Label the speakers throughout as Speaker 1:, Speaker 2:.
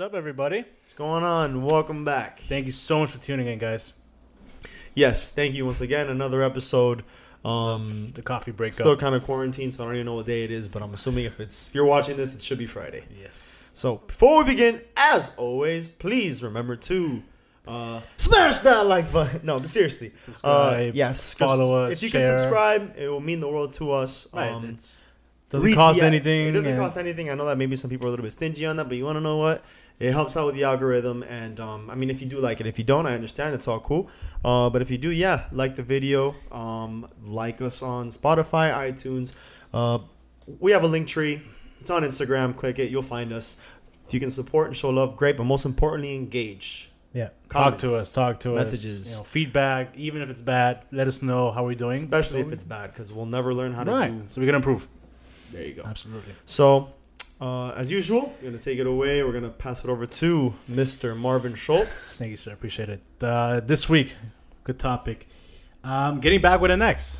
Speaker 1: What's up, everybody?
Speaker 2: What's going on? Welcome back.
Speaker 1: Thank you so much for tuning in, guys.
Speaker 2: Yes, thank you once again. Another episode. Um,
Speaker 1: The coffee break
Speaker 2: still kind of quarantined, so I don't even know what day it is, but I'm assuming if it's if you're watching this, it should be Friday.
Speaker 1: Yes.
Speaker 2: So before we begin, as always, please remember to uh, smash that like button. No, but seriously, uh,
Speaker 1: Subscribe,
Speaker 2: yes, 'cause
Speaker 1: follow us,
Speaker 2: If you
Speaker 1: share.
Speaker 2: can subscribe, it will mean the world to us.
Speaker 1: Right.
Speaker 2: Um,
Speaker 1: doesn't
Speaker 2: read-
Speaker 1: cost
Speaker 2: yeah,
Speaker 1: anything.
Speaker 2: It doesn't cost anything. I know that maybe some people are a little bit stingy on that, but you want to know what? It helps out with the algorithm. And um, I mean, if you do like it, if you don't, I understand. It's all cool. Uh, but if you do, yeah, like the video, um, like us on Spotify, iTunes. Uh, we have a link tree. It's on Instagram. Click it. You'll find us. If you can support and show love, great. But most importantly, engage.
Speaker 1: Yeah.
Speaker 2: Comments,
Speaker 1: talk to us. Talk to us.
Speaker 2: messages.
Speaker 1: You know, feedback, even if it's bad, let us know how we're doing.
Speaker 2: Especially if it's bad, because we'll never learn how to
Speaker 1: right.
Speaker 2: do.
Speaker 1: So we can improve.
Speaker 2: There you go.
Speaker 1: Absolutely.
Speaker 2: So, uh, as usual, we're gonna take it away. We're gonna pass it over to Mr. Marvin Scholz.
Speaker 1: Thank you, sir. I appreciate it. Uh, this week, good topic. Um, getting back with an ex.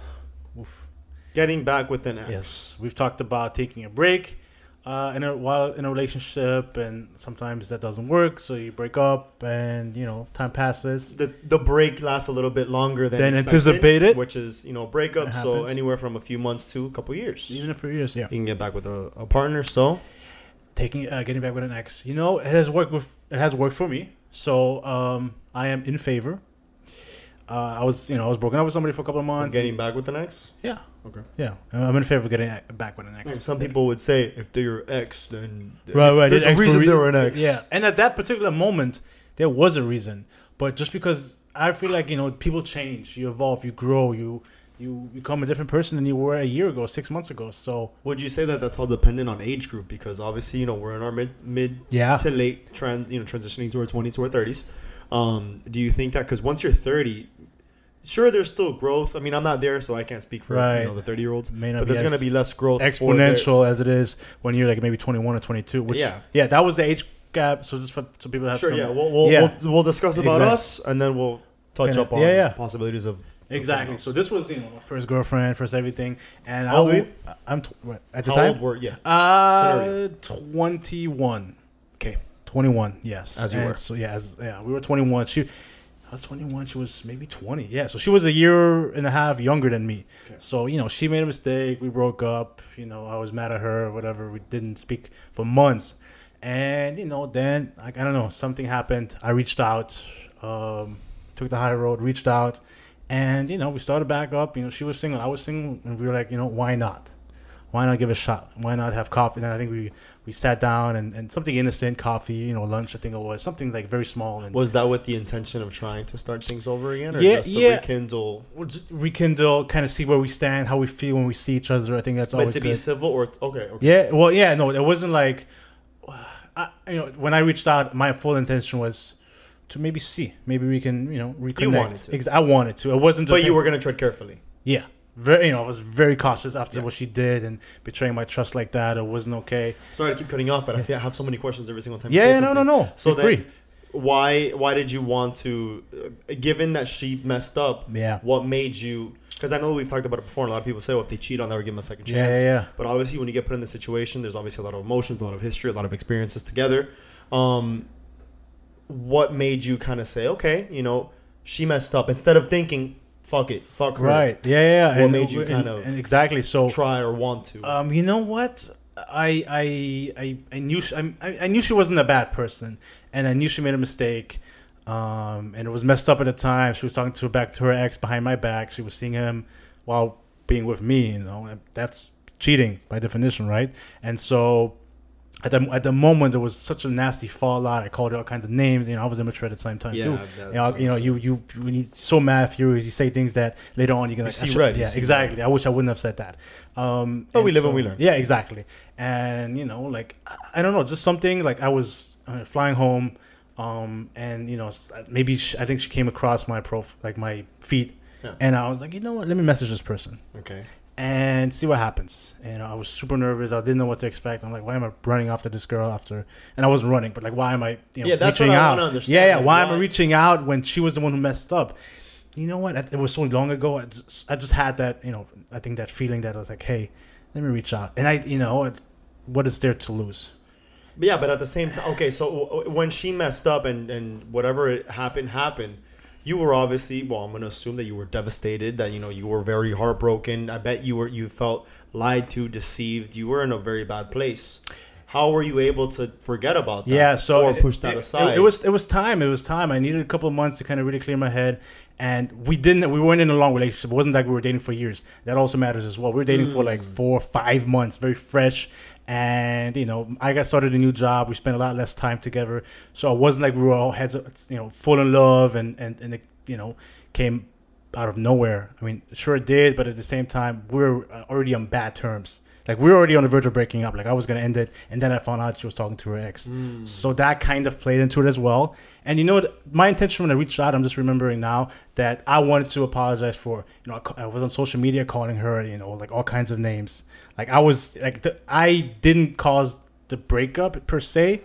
Speaker 1: Oof.
Speaker 2: Getting back with an ex.
Speaker 1: Yes, we've talked about taking a break uh, in a while in a relationship, and sometimes that doesn't work. So you break up, and you know time passes.
Speaker 2: The the break lasts a little bit longer than,
Speaker 1: Than
Speaker 2: expected,
Speaker 1: anticipated.
Speaker 2: which is you know breakup. So anywhere from a few months to a couple years,
Speaker 1: Even for years, yeah.
Speaker 2: you can get back with a, a partner. So
Speaker 1: Taking uh, getting back with an ex, you know, it has worked with it has worked for me. So um, I am in favor. Uh, I was, you know, I was broken up with somebody for a couple of months.
Speaker 2: getting back with an ex.
Speaker 1: yeah,
Speaker 2: Okay.
Speaker 1: yeah, I'm in favor of getting back with an ex.
Speaker 2: Some people would say if they're your ex, then
Speaker 1: right, right.
Speaker 2: there's a
Speaker 1: ex
Speaker 2: reason
Speaker 1: re-
Speaker 2: they're an ex.
Speaker 1: Yeah, and at that particular moment, there was a reason. But just because I feel like you know, people change, you evolve, you grow, you you become a different person than you were a year ago, six months ago. So
Speaker 2: Would you say that that's all dependent on age group? Because obviously, you know, we're in our mid mid
Speaker 1: Yeah.
Speaker 2: to late trend, you know, transitioning to our twenties to our thirties. Um, do you think that because once you're thirty, sure, there's still growth. I mean, I'm not there, so I can't speak for
Speaker 1: Right.
Speaker 2: you know the thirty year olds.
Speaker 1: May not
Speaker 2: But there's going to be less growth.
Speaker 1: exponential as it is when you're like maybe 21 or 22. Which
Speaker 2: Yeah.
Speaker 1: yeah, that was the age gap. So just for so people have
Speaker 2: Sure,
Speaker 1: some,
Speaker 2: yeah. We'll we'll,
Speaker 1: Yeah.
Speaker 2: we'll we'll discuss about
Speaker 1: Exactly.
Speaker 2: us, and then we'll touch up on
Speaker 1: yeah, yeah.
Speaker 2: possibilities of
Speaker 1: exactly. So this was you know first girlfriend, first everything, and
Speaker 2: How
Speaker 1: I? I'm what, at the
Speaker 2: how
Speaker 1: time
Speaker 2: old were yeah.
Speaker 1: uh 21.
Speaker 2: Okay.
Speaker 1: 21, yes.
Speaker 2: As you
Speaker 1: And
Speaker 2: were.
Speaker 1: So yeah, as, yeah, we were 21. She, I was 21. She was maybe 20. Yeah, so she was a year and a half younger than me.
Speaker 2: Okay.
Speaker 1: So you know, she made a mistake. We broke up. You know, I was mad at her. Whatever. We didn't speak for months, and you know, then like I don't know, something happened. I reached out, um, took the high road, reached out, and you know, we started back up. You know, she was single, I was single, and we were like, you know, why not? Why not give it a shot? Why not have coffee? And I think we we sat down and, and something innocent, coffee, you know, lunch. I think it was something like very small and
Speaker 2: Was that with the intention of trying to start things over again, or
Speaker 1: Yeah,
Speaker 2: just to
Speaker 1: yeah.
Speaker 2: rekindle?
Speaker 1: we'll just rekindle, kind of see where we stand, how we feel when we see each other. I think that's
Speaker 2: But
Speaker 1: always
Speaker 2: to be
Speaker 1: good.
Speaker 2: civil, or okay, okay.
Speaker 1: Yeah, well, yeah, no, it wasn't like, I, you know, when I reached out, my full intention was to maybe see, maybe we can, you know, reconnect.
Speaker 2: wanted to.
Speaker 1: I wanted to. It wasn't just.
Speaker 2: But you were gonna tread carefully.
Speaker 1: yeah, very, you know, I was very cautious after
Speaker 2: Yeah.
Speaker 1: what she did and betraying my trust like that. It wasn't okay.
Speaker 2: Sorry to keep cutting off, but I feel I have so many questions every single time. you
Speaker 1: Yeah, no, no, no.
Speaker 2: So then,
Speaker 1: free.
Speaker 2: why why did you want to? Uh, given that she messed up,
Speaker 1: Yeah.
Speaker 2: What made you? Because I know we've talked about it before. And a lot of people say, "Well, if they cheat on that, or give them a second chance."
Speaker 1: yeah, yeah.
Speaker 2: But obviously, when you get put in the situation, there's obviously a lot of emotions, a lot of history, a lot of experiences together. Um, what made you kind of say, "Okay, you know, she messed up," instead of thinking, "Fuck it, fuck her,"
Speaker 1: Right. Yeah, yeah.
Speaker 2: What
Speaker 1: and,
Speaker 2: made you
Speaker 1: and-
Speaker 2: kind of
Speaker 1: and exactly so.
Speaker 2: try or want to?
Speaker 1: Um, you know what? I I I, I knew she, I, I knew she wasn't a bad person, and I knew she made a mistake. Um, and it was messed up at the time. She was talking to her back to her ex behind my back. She was seeing him while being with me. You know, that's cheating by definition, right? And so at the at the moment there was such a nasty fallout. I called it all kinds of names. You know, I was immature at the same time
Speaker 2: Yeah,
Speaker 1: too.
Speaker 2: that-
Speaker 1: you know, you know, you you when you so mad, furious, you say things that later on you're gonna
Speaker 2: You see red,
Speaker 1: Yeah, exactly. I wish I wouldn't have said that. Um,
Speaker 2: But we live and we learn.
Speaker 1: Yeah, exactly. And you know, like I, I don't know, just something like I was uh, flying home, um, and you know, maybe sh I think she came across my prof like my feed,
Speaker 2: Yeah.
Speaker 1: and I was like, you know what, let me message this person
Speaker 2: Okay.
Speaker 1: And see what happens. And I was super nervous. I didn't know what to expect. I'm like, why am I running after this girl after? And I wasn't running, but like, why am I? You know,
Speaker 2: Yeah, that's
Speaker 1: reaching
Speaker 2: what I
Speaker 1: out?
Speaker 2: wanna understand,
Speaker 1: Yeah, yeah.
Speaker 2: like,
Speaker 1: why, am I reaching out when she was the one who messed up? You know what? It was so long ago. I just, I just had that. You know, I think that feeling that I was like, hey, let me reach out. And I, you know, what- what is there to lose?
Speaker 2: But yeah, but at the same time, okay. So w- when she messed up and and whatever happened happened, you were obviously well. I'm gonna assume that you were devastated. That you know you were very heartbroken. I bet you were you felt lied to, deceived. You were in a very bad place. How were you able to forget about that?
Speaker 1: Yeah, so
Speaker 2: or
Speaker 1: it-
Speaker 2: push that
Speaker 1: it,
Speaker 2: aside.
Speaker 1: It, it was it was time. It was time. I needed a couple of months to kind of really clear my head. And we didn't. We weren't in a long relationship. It wasn't like we were dating for years. That also matters as well. We were dating hmm. for like four, five months, very fresh. And you know, I got started a new job. We spent a lot less time together. So it wasn't like we were all heads, you know, full in love, and and and it, you know, came out of nowhere. I mean, sure it did, but at the same time, we are already on bad terms. Like we were already on the verge of breaking up. Like I was gonna end it, and then I found out she was talking to her ex. Mm. So that kind of played into it as well. And you know, what? my intention when I reached out, I'm just remembering now that I wanted to apologize for. You know, I was on social media calling her, you know, like all kinds of names. Like I was like, the, I didn't cause the breakup per se,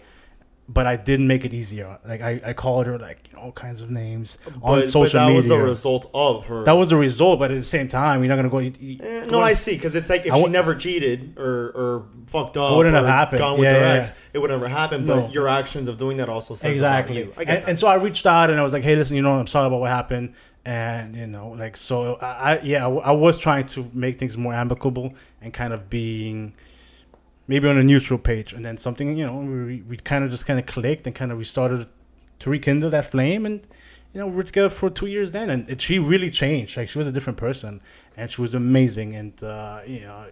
Speaker 1: but I didn't make it easier. Like I, I called her like you know, all kinds of names on
Speaker 2: but,
Speaker 1: social
Speaker 2: but that
Speaker 1: media.
Speaker 2: was the result of her.
Speaker 1: That was the result, but at the same time, you're not gonna go. You, you-
Speaker 2: Eh, no, I see. Because it's like if
Speaker 1: I
Speaker 2: she never cheated or, or fucked up,
Speaker 1: It wouldn't have happened.
Speaker 2: Gone with
Speaker 1: Yeah,
Speaker 2: her
Speaker 1: yeah,
Speaker 2: ex,
Speaker 1: yeah.
Speaker 2: it would never happen.
Speaker 1: No.
Speaker 2: But your actions of doing that also says
Speaker 1: exactly.
Speaker 2: you. I get
Speaker 1: and,
Speaker 2: that.
Speaker 1: and so I reached out and I was like, "Hey, listen, you know, I'm sorry about what happened." And you know, like, so I, I yeah, I, I was trying to make things more amicable and kind of being maybe on a neutral page. And then something, you know, we we kind of just kind of clicked and kind of we started to rekindle that flame and. You know, we were together for two years then, and it, she really changed. Like she was a different person, and she was amazing. And uh, you know,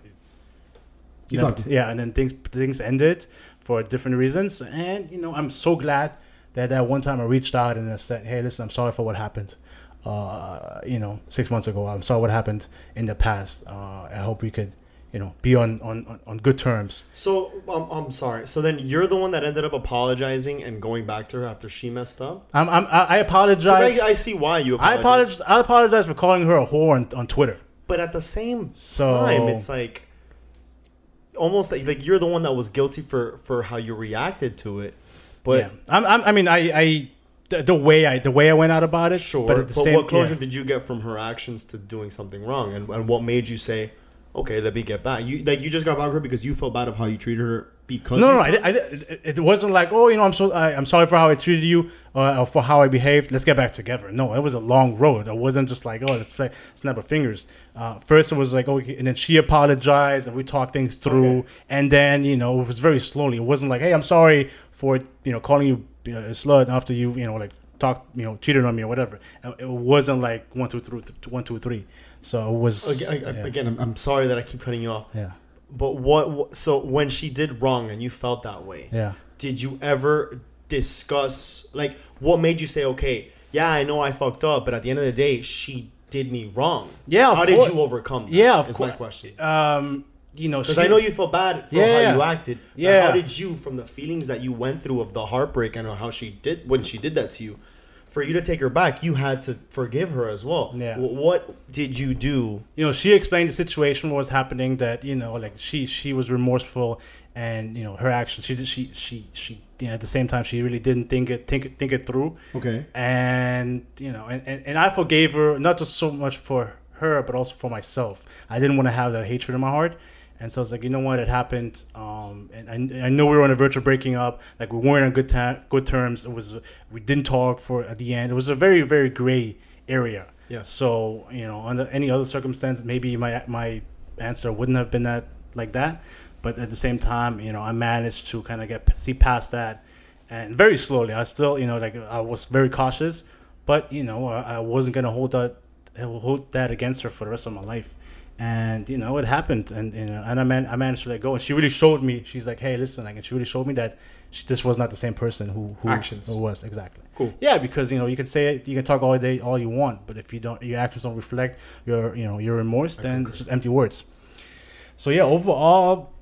Speaker 3: You talked-
Speaker 1: yeah, and then things things ended for different reasons, and you know I'm so glad that that one time I reached out and I said, "Hey, listen, I'm sorry for what happened. Uh, you know, six months ago, I'm sorry what happened in the past. Uh, I hope we could, you know, be on on, on- good terms."
Speaker 2: So um, I'm sorry. So then you're the one that ended up apologizing and going back to her after she messed up.
Speaker 1: I'm, I'm I apologize.
Speaker 2: I, I see why you Apologize.
Speaker 1: I
Speaker 2: apologize.
Speaker 1: apologize. I apologize for calling her a whore on, on Twitter.
Speaker 2: But at the same
Speaker 1: So-
Speaker 2: time, it's like almost like, like you're the one that was guilty for for how you reacted to it. But
Speaker 1: yeah, I'm, I'm, I mean, I, I the, the way I the way I went out about it.
Speaker 2: sure.
Speaker 1: but
Speaker 2: But,
Speaker 1: at the same
Speaker 2: what closure
Speaker 1: yeah.
Speaker 2: did you get from her actions to doing something wrong, and, and what made you say, "Okay, let me get back"? You like you just got back with her because you felt bad of how you treated her because
Speaker 1: No, no, I, I, it, wasn't like, oh, you know, I'm so, I, I'm sorry for how I treated you uh, or for how I behaved. Let's get back together. No, it was a long road. It wasn't just like, oh, let's snap our fingers. Uh, first, it was like, okay, and then she apologized and we talked things through.
Speaker 2: Okay.
Speaker 1: And then, you know, it was very slowly. It wasn't like, hey, I'm sorry for, you know, calling you uh, a slut after you, you know, like talked you know, cheated on me or whatever. Uh, It wasn't like one, two, three, one, two, three. So it was
Speaker 2: Again, I-
Speaker 1: yeah.
Speaker 2: again I'm, I'm sorry that I keep cutting you off.
Speaker 1: yeah,
Speaker 2: But what? So when she did wrong and you felt that way,
Speaker 1: yeah.
Speaker 2: did you ever discuss like what made you say, okay, yeah, I know I fucked up, but at the end of the day, she did me wrong.
Speaker 1: Yeah, of
Speaker 2: How did you overcome? That,
Speaker 1: Yeah, of
Speaker 2: is
Speaker 1: course.
Speaker 2: my question.
Speaker 1: Um, you know,
Speaker 2: Because I know you felt bad for
Speaker 1: Yeah.
Speaker 2: how you acted.
Speaker 1: Yeah.
Speaker 2: How did you, from the feelings that you went through of the heartbreak and how she did when she did that to you, for you to take her back, you had to forgive her as well.
Speaker 1: Yeah.
Speaker 2: Wh- What did you do?
Speaker 1: you know she explained the situation what was happening that you know like she she was remorseful and you know her actions she did she she she you know, at the same time she really didn't think it think think it through
Speaker 3: Okay.
Speaker 1: and you know and, and, and i forgave her not just so much for her but also for myself i didn't want to have that hatred in my heart and so I was like, you know what, it happened. Um, and I, I know we were on the verge of breaking up. Like we weren't on good ta- good terms. It was we didn't talk for at the end. It was a very very gray area.
Speaker 2: Yeah.
Speaker 1: So you know, under any other circumstance, maybe my my answer wouldn't have been that like that. But at the same time, you know, I managed to kind of get see past that, and very slowly. I still, you know, like I was very cautious, but you know, I, I wasn't gonna hold that hold that against her for the rest of my life. And you know it happened, and you know, and I man, I managed to let go, and she really showed me. She's like, hey, listen, like, and she really showed me that she, this was not the same person who who
Speaker 2: Actions.
Speaker 1: who was exactly.
Speaker 2: Cool.
Speaker 1: Yeah, because you know you can say it, you can talk all day, all you want, but if you don't, your actions don't reflect your you know your remorse, then it's just empty words. So yeah, overall,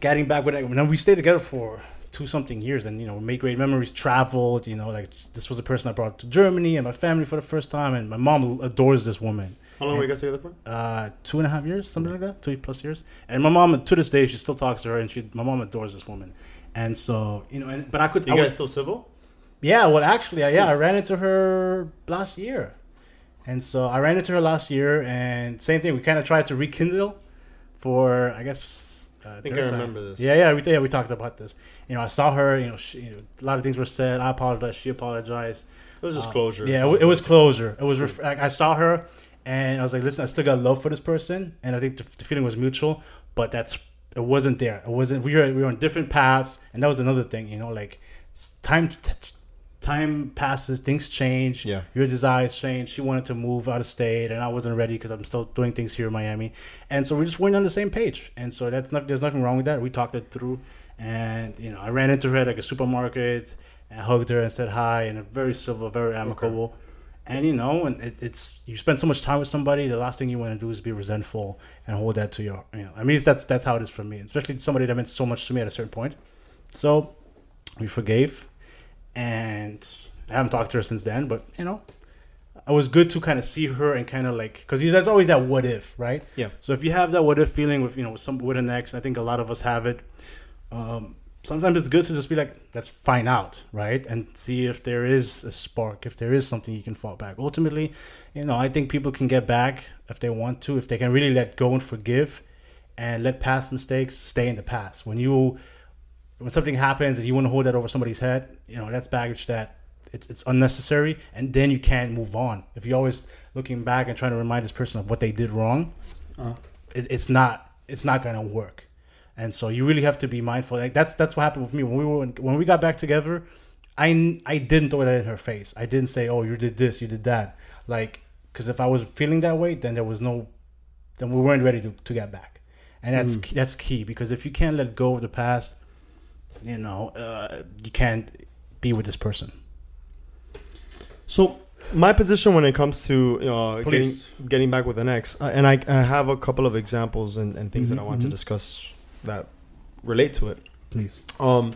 Speaker 1: getting back with it, when we stayed together for two something years, and you know, made great memories, traveled. You know, like this was the person I brought to Germany and my family for the first time, and my mom adores this woman.
Speaker 2: How long were you guys together for?
Speaker 1: Uh, two and a half years, something like that, two plus years. And my mom, to this day, she still talks to her, and she, my mom adores this woman. And so, you know, and, but I could,
Speaker 2: You
Speaker 1: I
Speaker 2: guys
Speaker 1: would-
Speaker 2: still civil?
Speaker 1: yeah, well, actually, I, yeah, I ran into her last year, and so I ran into her last year, and same thing. We kind of tried to rekindle for, I guess. Uh, I
Speaker 2: think I remember this.
Speaker 1: Yeah, yeah, we yeah we talked about this. You know, I saw her. You know, she, you know, a lot of things were said. I apologized. She apologized.
Speaker 2: It was just
Speaker 1: Uh,
Speaker 2: closure.
Speaker 1: Yeah, it, it was closure. It was. Ref- I saw her, and I was like, "Listen, I still got love for this person," and I think the, the feeling was mutual. But that's it wasn't there. It wasn't. We were we were on different paths, and that was another thing. You know, like time time passes, things change.
Speaker 2: Yeah.
Speaker 1: your desires change. She wanted to move out of state, and I wasn't ready because I'm still doing things here in Miami, and so we just weren't on the same page. And so that's not. There's nothing wrong with that. We talked it through, and you know, I ran into her at like a supermarket. and hugged her and said hi, and a very civil, very amicable. And you know, and it, it's you spend so much time with somebody, the last thing you want to do is be resentful and hold that to your, you know. I mean, that's that's how it is for me, especially somebody that meant so much to me at a certain point. So we forgave, and I haven't talked to her since then. But you know, it was good to kind of see her and kind of like because there's always that what if, right?
Speaker 2: Yeah.
Speaker 1: So if you have that what if feeling with you know with some with an ex, I think a lot of us have it. Um, sometimes it's good to just be like, let's find out, right, and see if there is a spark, if there is something you can fall back. Ultimately, you know, I think people can get back if they want to, if they can really let go and forgive, and let past mistakes stay in the past. When you when something happens and you want to hold that over somebody's head, you know, that's baggage that it's it's unnecessary, and then you can't move on. If you're always looking back and trying to remind this person of what they did wrong, uh-huh. it, it's not it's not gonna work. And so you really have to be mindful. Like that's that's what happened with me when we were when we got back together. I I didn't throw that in her face. I didn't say, "Oh, you did this, you did that." Like, because if I was feeling that way, then there was no, then we weren't ready to, to get back. And that's that's key because if you can't let go of the past, you know, uh, you can't be with this person.
Speaker 2: So my position when it comes to uh, getting getting back with an ex, uh, and I, I have a couple of examples and, and things that I
Speaker 1: Mhm,
Speaker 2: want to
Speaker 1: mhm.
Speaker 2: discuss that relate to it.
Speaker 1: Please.
Speaker 2: Um,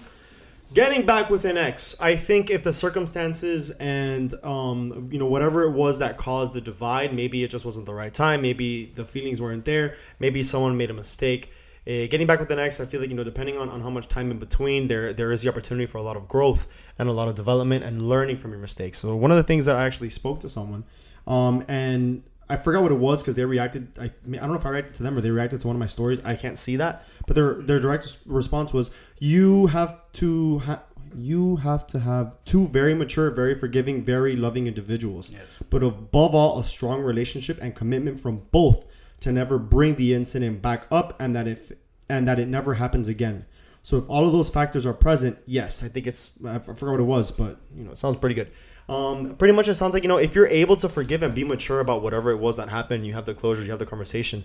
Speaker 2: getting back with an ex, I think if the circumstances and um, you know whatever it was that caused the divide, maybe it just wasn't the right time, maybe the feelings weren't there, maybe someone made a mistake. Uh, getting back with an ex, I feel like you know, depending on, on how much time in between, there there is the opportunity for a lot of growth and a lot of development and learning from your mistakes. So one of the things that I actually spoke to someone, um, and I forgot what it was because they reacted. I, I don't know if I reacted to them or they reacted to one of my stories. I can't see that, but their their direct response was, "You have to ha- you have to have two very mature, very forgiving, very loving individuals,
Speaker 1: Yes.
Speaker 2: but above all, a strong relationship and commitment from both to never bring the incident back up, and that if and that it never happens again." So if all of those factors are present, yes, I think it's I forgot what it was, but you know, it sounds pretty good. Um, pretty much, it sounds like you know if you're able to forgive and be mature about whatever it was that happened, you have the closure, you have the conversation,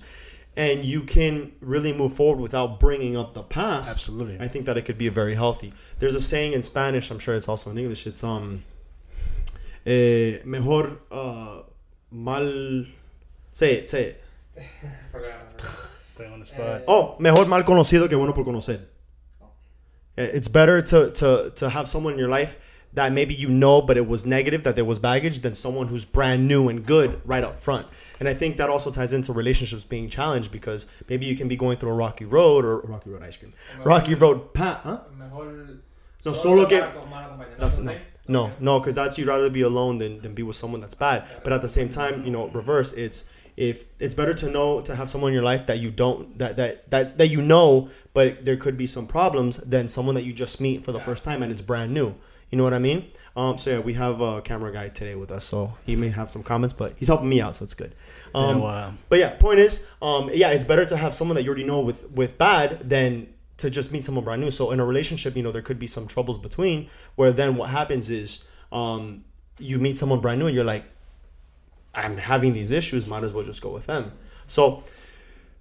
Speaker 2: and you can really move forward without bringing up the past.
Speaker 1: Absolutely.
Speaker 2: I think that it could be very healthy. There's a saying in Spanish. I'm sure it's also in English. It's um, eh, mejor uh, mal. Say it. Say it.
Speaker 1: Put on the spot.
Speaker 2: Oh, mejor mal conocido que bueno por conocer. Eh, It's better to, to, to have someone in your life that maybe you know, but it was negative, that there was baggage, than someone who's brand new and good right up front. And I think that also ties into relationships being challenged because maybe you can be going through a rocky road or rocky road ice cream, rocky road path. Huh? No, solo que-
Speaker 3: estar con mala compañía.
Speaker 2: That's
Speaker 3: ¿No
Speaker 2: no, no, because that's you'd rather be alone than, than be with someone that's bad. But at the same time, you know, reverse. It's if it's better to know to have someone in your life that you don't that that that that you know, but there could be some problems than someone that you just meet for the first time and it's brand new. You know what I mean? Um, so yeah, we have a camera guy today with us, so he may have some comments, but he's helping me out, so it's good. Um,
Speaker 1: while.
Speaker 2: but yeah, point is, um, yeah, it's better to have someone that you already know with with bad than to just meet someone brand new. So in a relationship, you know, there could be some troubles between. Where then what happens is, um, you meet someone brand new and you're like, I'm having these issues. Might as well just go with them. So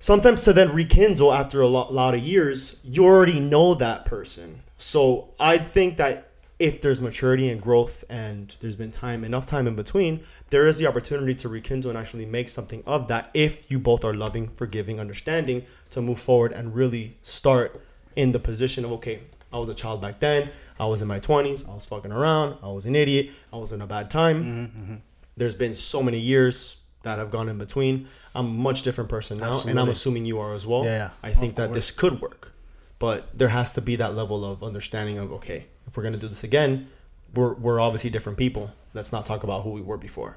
Speaker 2: sometimes to then rekindle after a lot, lot of years, you already know that person. So I think that if there's maturity and growth and there's been time enough time in between there is the opportunity to rekindle and actually make something of that if you both are loving forgiving understanding to move forward and really start in the position of okay i was a child back then i was in my 20s i was fucking around i was an idiot i was in a bad time.
Speaker 1: Mm-hmm,
Speaker 2: there's been so many years that have gone in between. I'm a much different person now and i'm assuming you are as well.
Speaker 1: Yeah, yeah.
Speaker 2: i think that this could work but there has to be that level of understanding of okay if we're going to do this again we're, we're obviously different people let's not talk about who we were before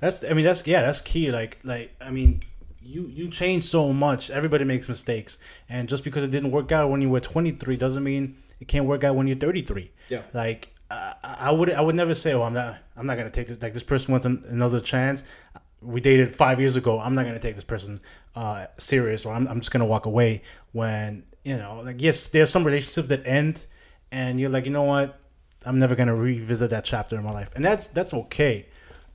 Speaker 1: That's I mean that's yeah that's key. Like like I mean you you change so much. Everybody makes mistakes, and just because it didn't work out when you were 23 doesn't mean it can't work out when you're 33.
Speaker 2: Yeah.
Speaker 1: Like I, I would I would never say oh I'm not I'm not gonna take this like this person wants an, another chance. We dated five years ago. I'm not gonna take this person uh, serious, or I'm I'm just gonna walk away. When you know like yes, there's some relationships that end, and you're like you know what I'm never gonna revisit that chapter in my life, and that's that's okay.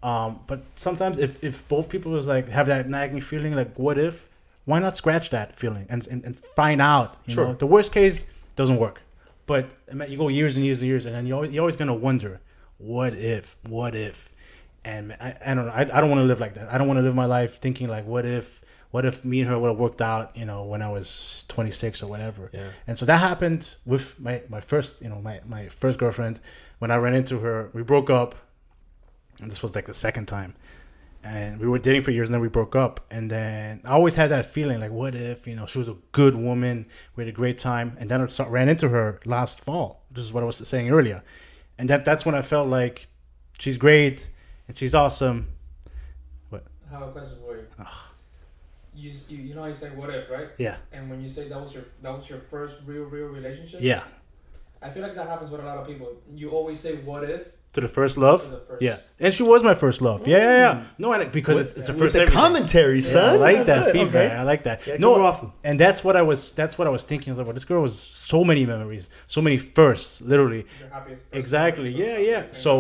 Speaker 1: Um, but sometimes if, if both people is like have that nagging feeling, like what if, why not scratch that feeling and, and, and find out? You
Speaker 2: Sure.
Speaker 1: know, the worst case doesn't work, but you go years and years and years, and then you're always, you're always gonna wonder, what if, what if, and I, I don't know, I, I don't want to live like that. I don't want to live my life thinking like, what if, what if me and her would have worked out, you know, when I was 26 or whatever.
Speaker 2: Yeah.
Speaker 1: And so that happened with my, my first, you know, my, my first girlfriend. When I ran into her, we broke up. And this was like the second time. And we were dating for years and then we broke up. And then i always had that feeling like what if you know she was a good woman we had a great time. And then i saw- ran into her last fall. This is what i was saying earlier. And that that's when i felt like she's great and she's awesome.
Speaker 3: I have a question for you. You, s- you you know I say what if right?
Speaker 1: yeah
Speaker 3: And when you say that was your that was your first real real relationship.
Speaker 1: yeah
Speaker 3: I feel like that happens with a lot of people. You always say what if
Speaker 1: to the first love
Speaker 3: the first.
Speaker 1: yeah and she was my first love yeah yeah yeah mm. no I, because it's, it's the
Speaker 2: with
Speaker 1: first
Speaker 2: the
Speaker 1: everything.
Speaker 2: commentary
Speaker 1: Yeah,
Speaker 2: son
Speaker 1: I like that
Speaker 2: Okay.
Speaker 1: feedback. I like that.
Speaker 2: Yeah,
Speaker 1: no,
Speaker 2: go off.
Speaker 1: and that's what I was. That's what I was thinking. I was like, well, this girl was so many memories, so many firsts, literally.
Speaker 3: Your happiest
Speaker 1: Exactly.
Speaker 3: ever, so
Speaker 1: Yeah, yeah. So,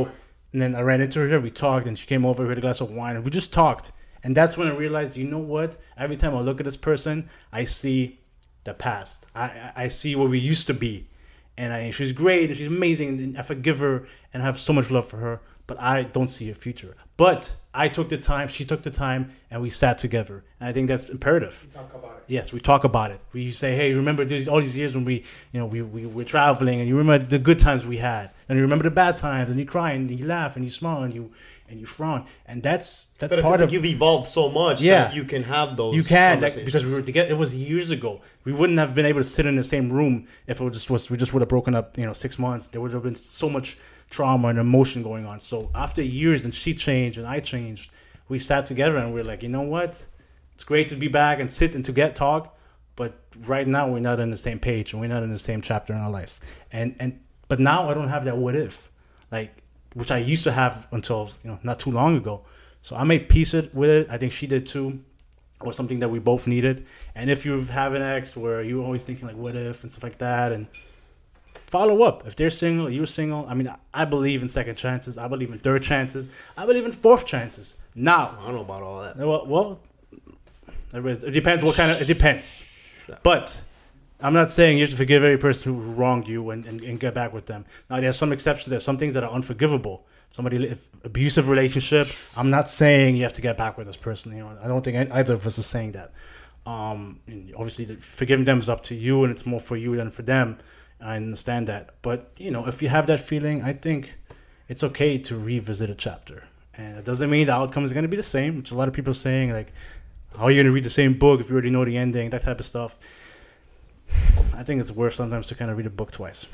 Speaker 1: and then I ran into her. We talked, and she came over. We had a glass of wine, and we just talked. And that's when I realized, you know what? Every time I look at this person, I see the past. I I, see what we used to be, and I she's great and she's amazing, and I forgive her and I have so much love for her. But I don't see a future. But I took the time. She took the time, and we sat together. And I think that's imperative.
Speaker 3: You talk about it.
Speaker 1: Yes, we talk about it. We say, "Hey, remember these all these years when we, you know, we, we were traveling, and you remember the good times we had, and you remember the bad times, and you cry and you laugh and you smile and you and you frown, and that's that's
Speaker 2: but
Speaker 1: part
Speaker 2: it's
Speaker 1: of
Speaker 2: like you've evolved so much
Speaker 1: Yeah.
Speaker 2: that you can have those
Speaker 1: you can that, because we were together. It was years ago. We wouldn't have been able to sit in the same room if it was just was we just would have broken up. You know, six months. There would have been so much trauma and emotion going on. So after years, and she changed and I changed, we sat together and we are like, you know what? It's great to be back and sit and to get talk, but right now we're not on the same page and we're not in the same chapter in our lives. And and but now I don't have that what if, like which I used to have until you know not too long ago. So I made peace it- with it. I think she did too or something that we both needed. And if you have an ex where you're always thinking like what if and stuff like that, and follow up. If they're single, you're single. I mean, I believe in second chances. I believe in third chances. I believe in fourth chances. Now,
Speaker 2: I don't know about all that.
Speaker 1: well, well it depends what kind of. It depends. But I'm not saying you have to forgive every person who wronged you and, and, and get back with them. Now, there's some exceptions. There's some things that are unforgivable. Somebody, if abusive relationship, I'm not saying you have to get back with this person. You know, I don't think either of us is saying that. Um, and obviously, the- forgiving them is up to you, and it's more for you than for them. I understand that, but you know, if you have that feeling, I think it's okay to revisit a chapter, and it doesn't mean the outcome is going to be the same. Which a lot of people are saying, like, how are you going to read the same book if you already know the ending? That type of stuff. I think it's worth sometimes to kind of read a book twice.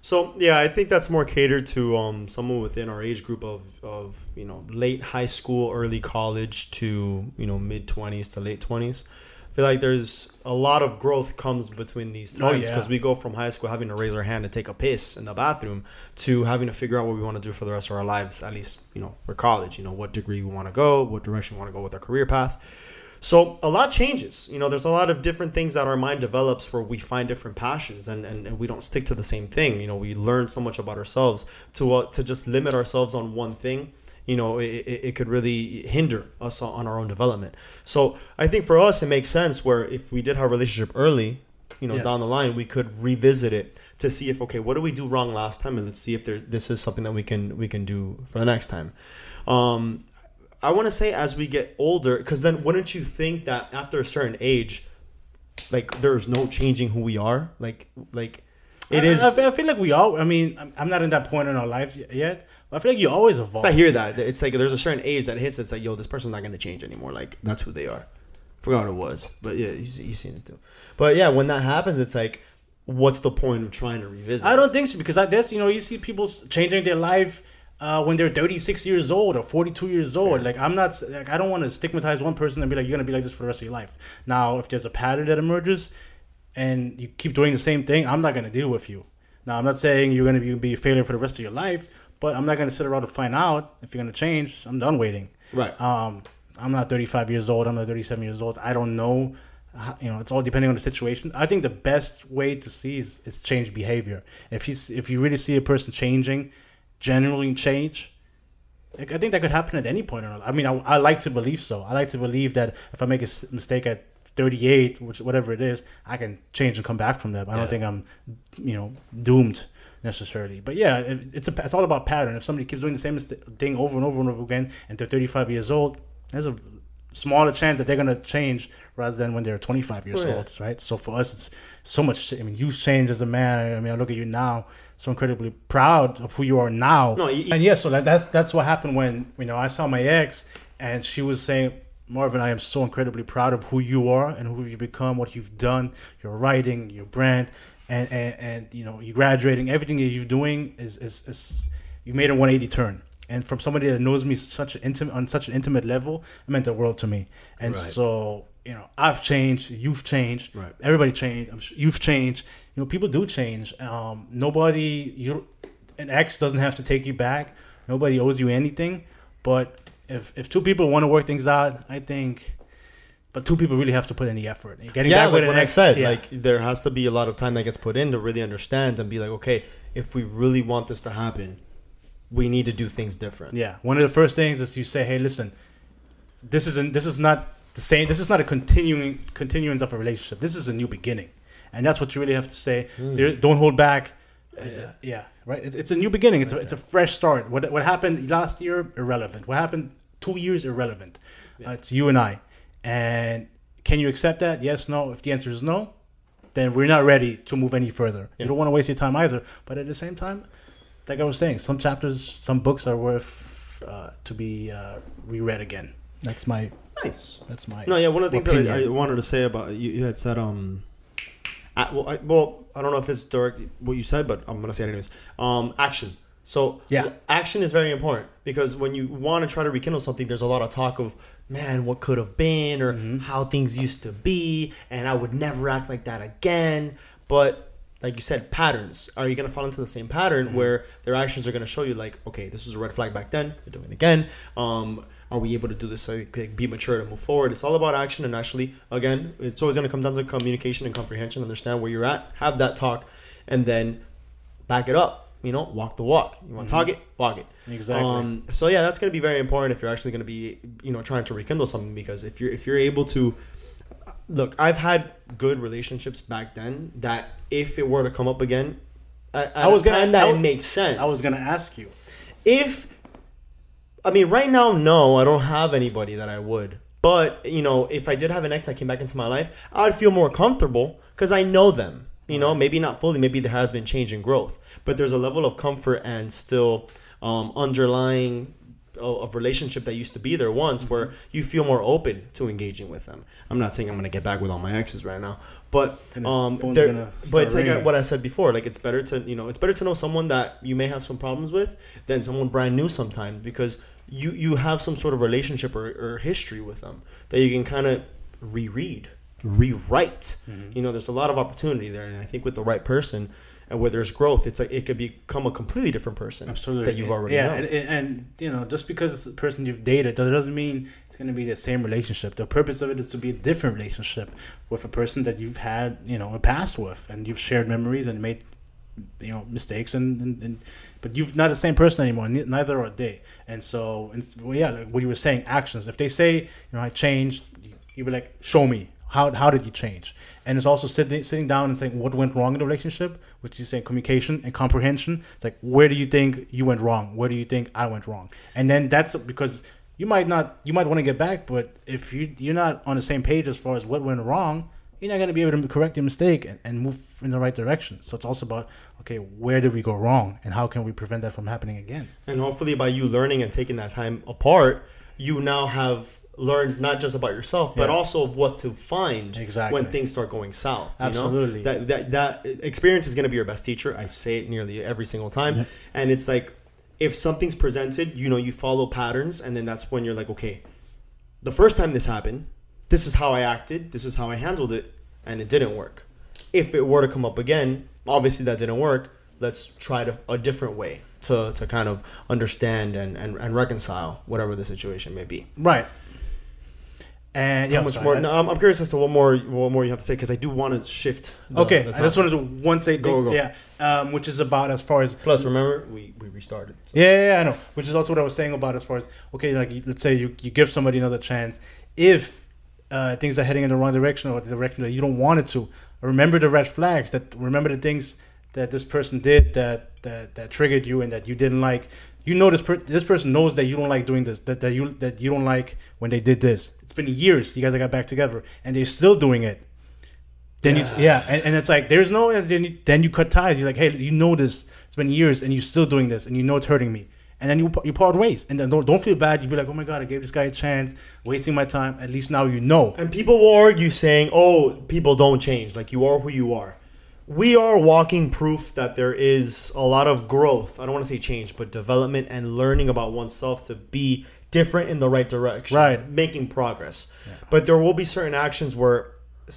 Speaker 2: So yeah, I think that's more catered to um, someone within our age group of, of you know late high school, early college to you know mid twenties to late twenties. Feel like there's a lot of growth comes between these
Speaker 1: Oh,
Speaker 2: times
Speaker 1: yeah.
Speaker 2: because we go from high school having to raise our hand and take a piss in the bathroom to having to figure out what we want to do for the rest of our lives. At least you know we're college. You know what degree we want to go, what direction we want to go with our career path. So a lot changes. You know, there's a lot of different things that our mind develops where we find different passions and, and, and we don't stick to the same thing. You know, we learn so much about ourselves to uh, to just limit ourselves on one thing. You know, it, it, could really hinder us on our own development. So I think for us, it makes sense where if we did have a relationship early, you know,
Speaker 1: Yes.
Speaker 2: down the line, we could revisit it to see if okay, what did we do wrong last time, and let's see if there this is something that we can we can do for the next time. Um, I want to say as we get older, because then wouldn't you think that after a certain age, like there's no changing who we are, like like it
Speaker 1: I-
Speaker 2: is.
Speaker 1: I, I feel like we all. I mean, I'm, I'm not in that point in our life yet. But I feel like you always evolve.
Speaker 2: I hear that. It's like there's a certain age that hits. It's like, yo, this person's not gonna change anymore. Like that's who they are. Forgot what it was, but yeah, you you seen it too. But yeah, when that happens, it's like, what's the point of trying to revisit?
Speaker 1: I don't think so because I guess you know you see people changing their life uh, when they're 36 years old or 42 years old. Like I'm not like I don't want to stigmatize one person and be like you're gonna be like this for the rest of your life. Now if there's a pattern that emerges and you keep doing the same thing, I'm not gonna deal with you. Now I'm not saying you're gonna be, be a failure for the rest of your life, but I'm not gonna sit around to find out if you're gonna change. I'm done waiting.
Speaker 2: Right.
Speaker 1: Um, I'm not 35 years old. I'm not 37 years old. I don't know. You know, it's all depending on the situation. I think the best way to see is, is change behavior. If you if you really see a person changing, genuinely change, like, I think that could happen at any point in our life. I mean, I, I like to believe so. I like to believe that if I make a mistake at 38, which whatever it is, I can change and come back from that. I
Speaker 2: Yeah.
Speaker 1: don't think I'm, you know, doomed necessarily. But yeah, it, it's a, it's all about pattern. If somebody keeps doing the same thing over and over and over again, and they're 35 years old, there's a smaller chance that they're gonna change rather than when they're 25 years
Speaker 2: Oh, yeah.
Speaker 1: old, right? So for us, it's so much. I mean, you've changed as a man. I mean, I look at you now, so incredibly proud of who you are now.
Speaker 2: No, you-
Speaker 1: and yeah, so that, that's that's what happened when you know I saw my ex, and she was saying. Marvin, I am so incredibly proud of who you are and who you've become, what you've done, your writing, your brand, and and, and you know, you graduating, everything that you're doing is, is, is you made a 180 turn. And from somebody that knows me such an intimate on such an intimate level, it meant the world to me. And
Speaker 2: Right.
Speaker 1: so, you know, I've changed, you've changed,
Speaker 2: Right.
Speaker 1: everybody changed, I'm sure you've changed. You know, people do change. Um, nobody, you, an ex doesn't have to take you back. Nobody owes you anything. But if if two people want to work things out, I think. But two people really have to put in the effort. Getting
Speaker 2: yeah,
Speaker 1: back
Speaker 2: like what I
Speaker 1: ex,
Speaker 2: said,
Speaker 1: yeah.
Speaker 2: like there has to be a lot of time that gets put in to really understand and be like, okay, if we really want this to happen, we need to do things different.
Speaker 1: Yeah, one of the first things is you say, "Hey, listen, this isn't. This is not the same. This is not a continuing continuance of a relationship. This is a new beginning, and that's what you really have to say. There, don't hold back. Uh, yeah, right. It's, it's a new beginning. It's a, it's a fresh start. What what happened last year irrelevant. What happened two years irrelevant. Uh, it's you and I, and can you accept that? Yes, no. If the answer is no, then we're not ready to move any further. You don't want to waste your time either. But at the same time, like I was saying, some chapters, some books are worth uh, to be uh, reread again. That's my
Speaker 2: Nice.
Speaker 1: that's my
Speaker 2: No, yeah. One of the things that I, I wanted to say about you, you had said, um, I, well, I, well, I don't know if this is direct what you said, but I'm gonna say it anyways. Um, action. So
Speaker 1: Yeah.
Speaker 2: action is very important because when you want to try to rekindle something, there's a lot of talk of man, what could have been, or
Speaker 1: Mm-hmm.
Speaker 2: how things used to be, and I would never act like that again. But like you said, patterns. Are you gonna fall into the same pattern
Speaker 1: Mm-hmm.
Speaker 2: where their actions are gonna show you like, okay, this was a red flag back then, they're doing it again. Um, are we able to do this so be mature and move forward? It's all about action and actually, again, it's always gonna come down to communication and comprehension. Understand where you're at, have that talk, and then back it up. You know, walk the walk. You want to talk it, walk it.
Speaker 1: Exactly.
Speaker 2: Um, so yeah, that's going to be very important if you're actually going to be, you know, trying to rekindle something because if you're if you're able to, look, I've had good relationships back then that if it were to come up again, at, at
Speaker 1: I was gonna-
Speaker 2: that
Speaker 1: I
Speaker 2: it made sense.
Speaker 1: I was gonna ask you.
Speaker 2: if I mean right now, no, I don't have anybody that I would. But you know, if I did have an ex that came back into my life, I'd feel more comfortable because I know them. You know, maybe not fully, maybe there has been change and growth, but there's a level of comfort and still um, underlying of of relationship that used to be there once
Speaker 1: Mm-hmm.
Speaker 2: where you feel more open to engaging with them. I'm not saying I'm gonna get back with all my exes right now, but um, but it's like what I said before. Like it's better to you know it's better to know someone that you may have some problems with than someone brand new sometimes because you you have some sort of relationship or, or history with them that you can kind of reread, rewrite.
Speaker 1: Mm-hmm.
Speaker 2: You know, there's a lot of opportunity there, and I think with the right person and where there's growth, it's like it could become a completely different person
Speaker 1: Absolutely.
Speaker 2: that you've already
Speaker 1: yeah, and, and, you know, just because it's a person you've dated, that doesn't mean it's going to be the same relationship. The purpose of it is to be a different relationship with a person that you've had, you know, a past with, and you've shared memories and made you know mistakes and, and, and but you've not the same person anymore neither are they and so and, well, yeah like what you were saying actions if they say you know i changed you be like show me how, how did you change and it's also sitting sitting down and saying what went wrong in the relationship which is saying communication and comprehension it's like where do you think you went wrong where do you think i went wrong and then that's because you might not you might want to get back but if you you're not on the same page as far as what went wrong you're not going to be able to correct your mistake and, and move in the right direction. So it's also about okay, where did we go wrong, and how can we prevent that from happening again?
Speaker 2: And hopefully, by you learning and taking that time apart, you now have learned not just about yourself, but yeah. also of what to find exactly. when things start going south.
Speaker 1: Absolutely,
Speaker 2: know? that that that experience is going to be your best teacher. I say it nearly every single time, and it's like if something's presented, you know, you follow patterns, and then that's when you're like, okay, the first time this happened this is how I acted, this is how I handled it, and it didn't work. If it were to come up again, obviously that didn't work. Let's try to, a different way to, to kind of understand and, and, and reconcile whatever the situation may be.
Speaker 1: Right. And yeah,
Speaker 2: How much sorry, more? I, no, I'm, I'm curious as to what more what more you have to say because I do want to shift.
Speaker 1: The, okay, the I just wanted to one say go, go. yeah, um, which is about as far as
Speaker 2: plus remember we, we restarted.
Speaker 1: So. Yeah, yeah, yeah, I know. Which is also what I was saying about as far as okay, like let's say you, you give somebody another chance if uh, things are heading in the wrong direction or the direction that you don't want it to. Remember the red flags. That remember the things that this person did that that, that triggered you and that you didn't like. You know this per- this person knows that you don't like doing this. That, that you that you don't like when they did this. Been years. You guys got back together and they're still doing it. Then yeah. you yeah, and, and it's like there's no then you, then you cut ties. You're like, hey, you know this. It's been years and you're still doing this and you know it's hurting me and then you you part ways, and then don't don't feel bad. You'd be like, oh my god, I gave this guy a chance, wasting my time. At least now you know.
Speaker 2: And people will argue saying, oh, people don't change. Like you are who you are. We are walking proof that there is a lot of growth. I don't want to say change, but development and learning about oneself to be different in the right direction.
Speaker 1: Right.
Speaker 2: Making progress. Yeah. But there will be certain actions where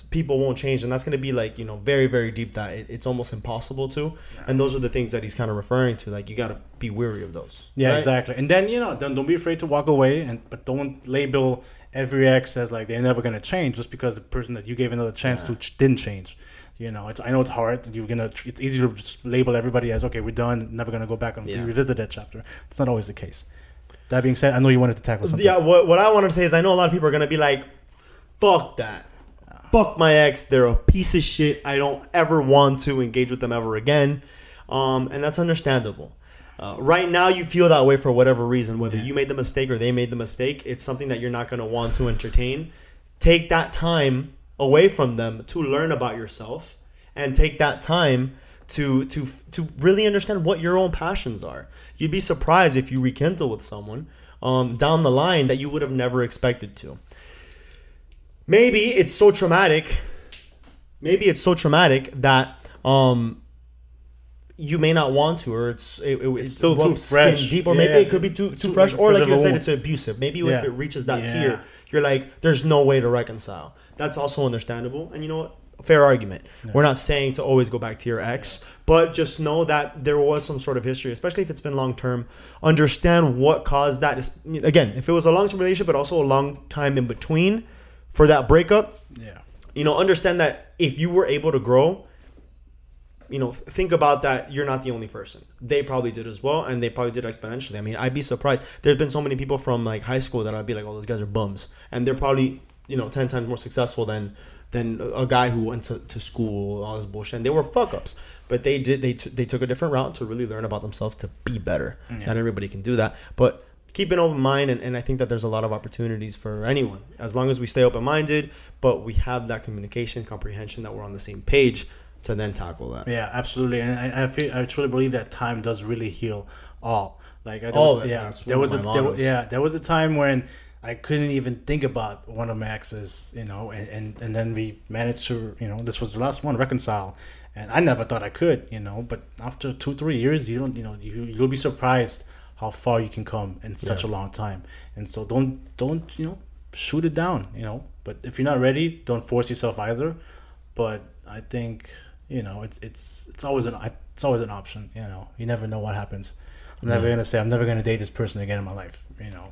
Speaker 2: people won't change and that's going to be like you know very very deep that it, it's almost impossible to yeah. and those are the things that he's kind of referring to like you got to be weary of those
Speaker 1: yeah right? exactly and then you know don't, don't be afraid to walk away and but don't label every ex as like they're never going to change just because the person that you gave another chance yeah. to didn't change you know it's i know it's hard you're gonna it's easy to just label everybody as okay we're done never gonna go back and yeah. revisit that chapter it's not always the case that being said i know you wanted to tackle something
Speaker 2: yeah what, what i wanted to say is i know a lot of people are gonna be like fuck that fuck my ex. They're a piece of shit. I don't ever want to engage with them ever again. Um, and that's understandable. Uh, right now, you feel that way for whatever reason, whether yeah. you made the mistake or they made the mistake. It's something that you're not going to want to entertain. Take that time away from them to learn about yourself, and take that time to to to really understand what your own passions are. You'd be surprised if you rekindle with someone um, down the line that you would have never expected to maybe it's so traumatic. Maybe it's so traumatic that um, you may not want to, or it's it,
Speaker 1: it, it's still too fresh,
Speaker 2: deep, or yeah, maybe yeah. it could be too too, too fresh, or like you said, it's abusive. Maybe yeah. if it reaches that tier, you're like, there's no way to reconcile. That's also understandable, and you know what? Fair argument. We're not saying to always go back to your ex, but just know that there was some sort of history, especially if it's been long term. Understand what caused that. Again, if it was a long term relationship, but also a long time in between for that breakup,
Speaker 1: yeah,
Speaker 2: you know, understand that if you were able to grow, you know, think about that. You're not the only person. They probably did as well, and they probably did exponentially. I mean, I'd be surprised. There's been so many people from like high school that I'd be like, "Oh, those guys are bums," and they're probably you know ten times more successful than than a guy who went to, to school all this bullshit. And they were fuck ups, but they did they t- they took a different route to really learn about themselves to be better. Yeah. Not everybody can do that, but keep an open mind and, and i think that there's a lot of opportunities for anyone. As long as we stay open-minded but we have that communication comprehension that we're on the same page to then tackle that.
Speaker 1: Yeah absolutely. And i, I feel i truly believe that time does really heal all. Like I,
Speaker 2: oh,
Speaker 1: yeah there was a, there, yeah there was a time when I couldn't even think about one of my exes, you know, and, and, and then we managed to, you know, this was the last one, reconcile. And I never thought I could, you know, but after two, three years, you don't, you know, you, you'll be surprised how far you can come in such yeah. a long time. And so don't don't you know shoot it down. You know, but if you're not ready, don't force yourself either. But I think you know it's it's it's always an it's always an option. You know, you never know what happens. I'm never gonna say I'm never gonna date this person again in my life. You know,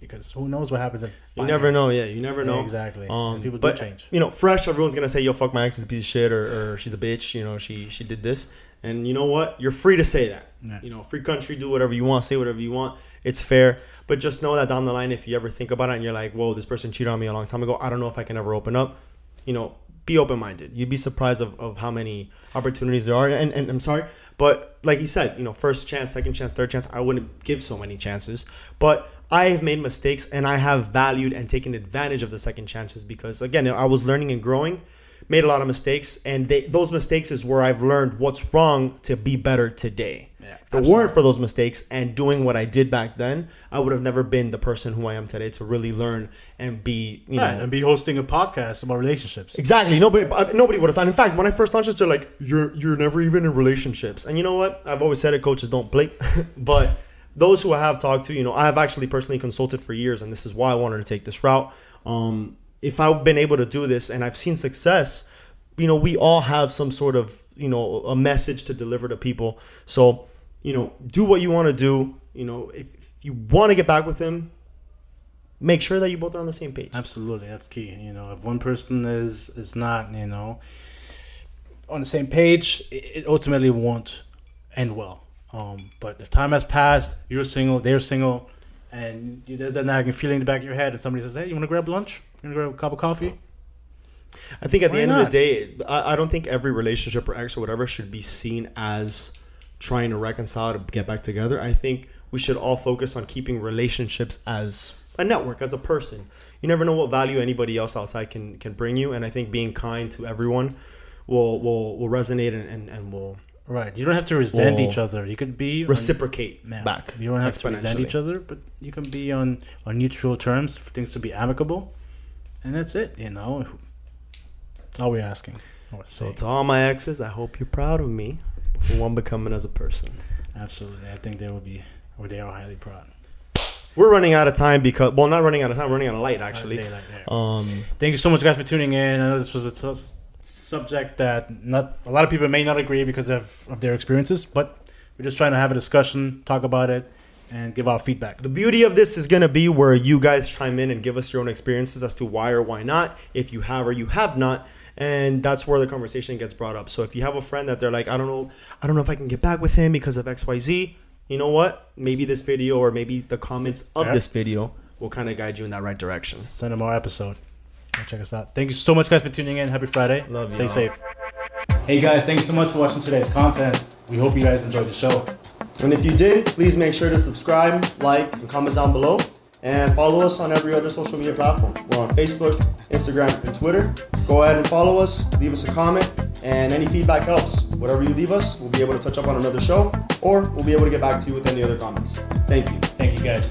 Speaker 1: because who knows what happens.
Speaker 2: you never know. Yeah, you never know. Yeah,
Speaker 1: exactly.
Speaker 2: Um, people but, do change. You know, fresh. Everyone's gonna say, "Yo, fuck my ex is a piece of shit," or, or "She's a bitch." You know, she she did this. And you know what? You're free to say that.
Speaker 1: Yeah.
Speaker 2: You know, free country, do whatever you want, say whatever you want. It's fair. But just know that down the line, if you ever think about it and you're like, whoa, this person cheated on me a long time ago, I don't know if I can ever open up, you know, be open minded. You'd be surprised of, of how many opportunities there are. And, and I'm sorry, but like he said, you know, first chance, second chance, third chance, I wouldn't give so many chances. But I have made mistakes and I have valued and taken advantage of the second chances because, again, I was learning and growing made a lot of mistakes, and they, those mistakes is where I've learned what's wrong to be better today.
Speaker 1: Yeah,
Speaker 2: if it weren't for those mistakes and doing what I did back then, I would have never been the person who I am today to really learn and be, you
Speaker 1: Right,
Speaker 2: know,
Speaker 1: and be hosting a podcast about relationships.
Speaker 2: Exactly. Nobody, uh, nobody would have thought. In fact, when I first launched this, they're like, "You're, you're never even in relationships." And you know what? I've always said it. Coaches don't play, but those who I have talked to, you know, I have actually personally consulted for years, and this is why I wanted to take this route. Um, if I've been able to do this and I've seen success, you know, we all have some sort of, you know, a message to deliver to people. So, you know, do what you want to do. You know, if, if you want to get back with him, make sure that you both are on the same page.
Speaker 1: Absolutely, that's key. You know, if one person is is not, you know, on the same page, it, it ultimately won't end well. Um, but if time has passed, you're single, they're single, and you, there's that nagging feeling in the back of your head, and somebody says, "Hey, you want to grab lunch? You want to grab a cup of coffee?"
Speaker 2: I think at
Speaker 1: Why
Speaker 2: the end of the day, I, I don't think every relationship or ex or whatever should be seen as trying to reconcile to get back together. I think we should all focus on keeping relationships as a network, as a person. You never know what value anybody else outside can can bring you, and I think being kind to everyone will will will resonate and and, and will
Speaker 1: Right. You don't have to resent each other. You could be
Speaker 2: reciprocate
Speaker 1: Yeah.
Speaker 2: back.
Speaker 1: You don't have to resent each other, but you can be on on neutral terms for things to be amicable, and that's it. You know, that's all we're asking.
Speaker 2: So to all my exes, I hope you're proud of me for one becoming as a person.
Speaker 1: absolutely, I think they will be, or they are highly proud.
Speaker 2: We're running out of time because well, not running out of time, we're running out of light actually.
Speaker 1: Daylight.
Speaker 2: Um,
Speaker 1: Thank you so much, guys, for tuning in. I know this was a t- subject that not a lot of people may not agree because of, of their experiences, but we're just trying to have a discussion, talk about it, and give our feedback.
Speaker 2: The beauty of this is going to be where you guys chime in and give us your own experiences as to why or why not, if you have or you have not. And that's where the conversation gets brought up. So if you have a friend that they're like, I don't know, I don't know if I can get back with him because of XYZ, you know what? Maybe this video or maybe the comments of this video will kind of guide you in that right direction.
Speaker 1: Send them our episode. Go check us out. Thank you so much, guys, for tuning in. Happy Friday.
Speaker 2: Love
Speaker 1: Stay
Speaker 2: y'all.
Speaker 1: safe. Hey, guys, thanks so much for watching today's content. We hope you guys enjoyed the show.
Speaker 2: And if you did, please make sure to subscribe, like, and comment down below. And follow us on every other social media platform. We're on Facebook, Instagram, and Twitter. Go ahead and follow us, leave us a comment, and any feedback helps. Whatever you leave us, we'll be able to touch up on another show, or we'll be able to get back to you with any other comments. Thank you.
Speaker 1: Thank you, guys.